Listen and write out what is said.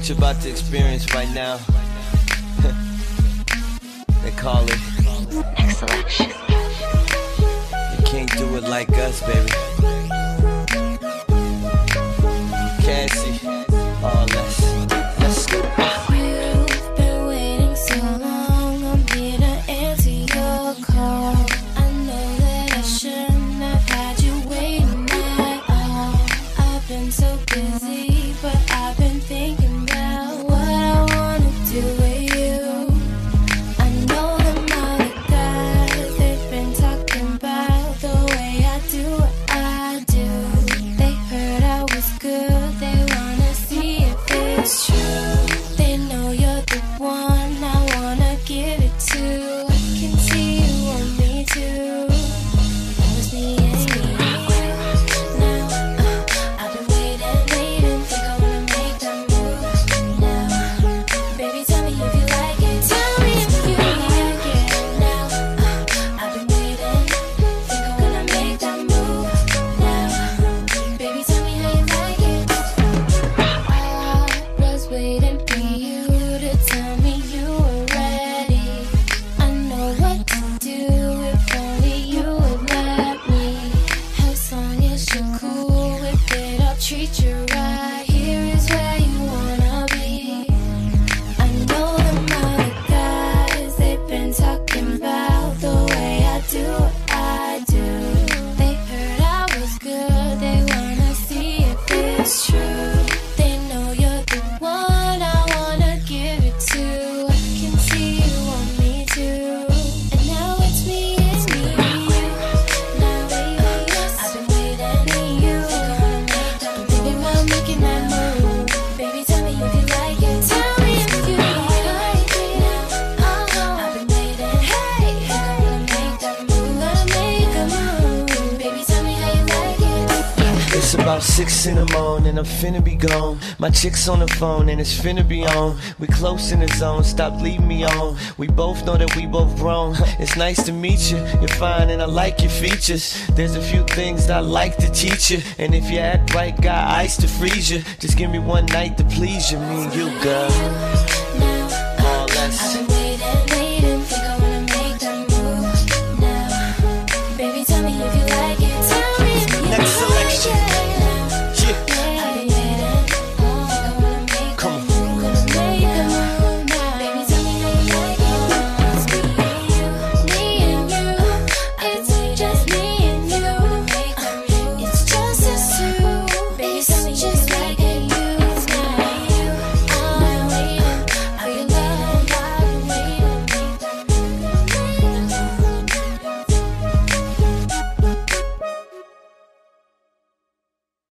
what you're about to experience right now. they call it. Next election. You can't do it like us, baby. can be. It's about six in the morning, I'm finna be gone. My chick's on the phone and it's finna be on. We close in the zone, stop leaving me on. We both know that we both wrong. It's nice to meet you, you're fine and I like your features. There's a few things I like to teach you, and if you act right, got ice to freeze you. Just give me one night to please you, me and you, girl.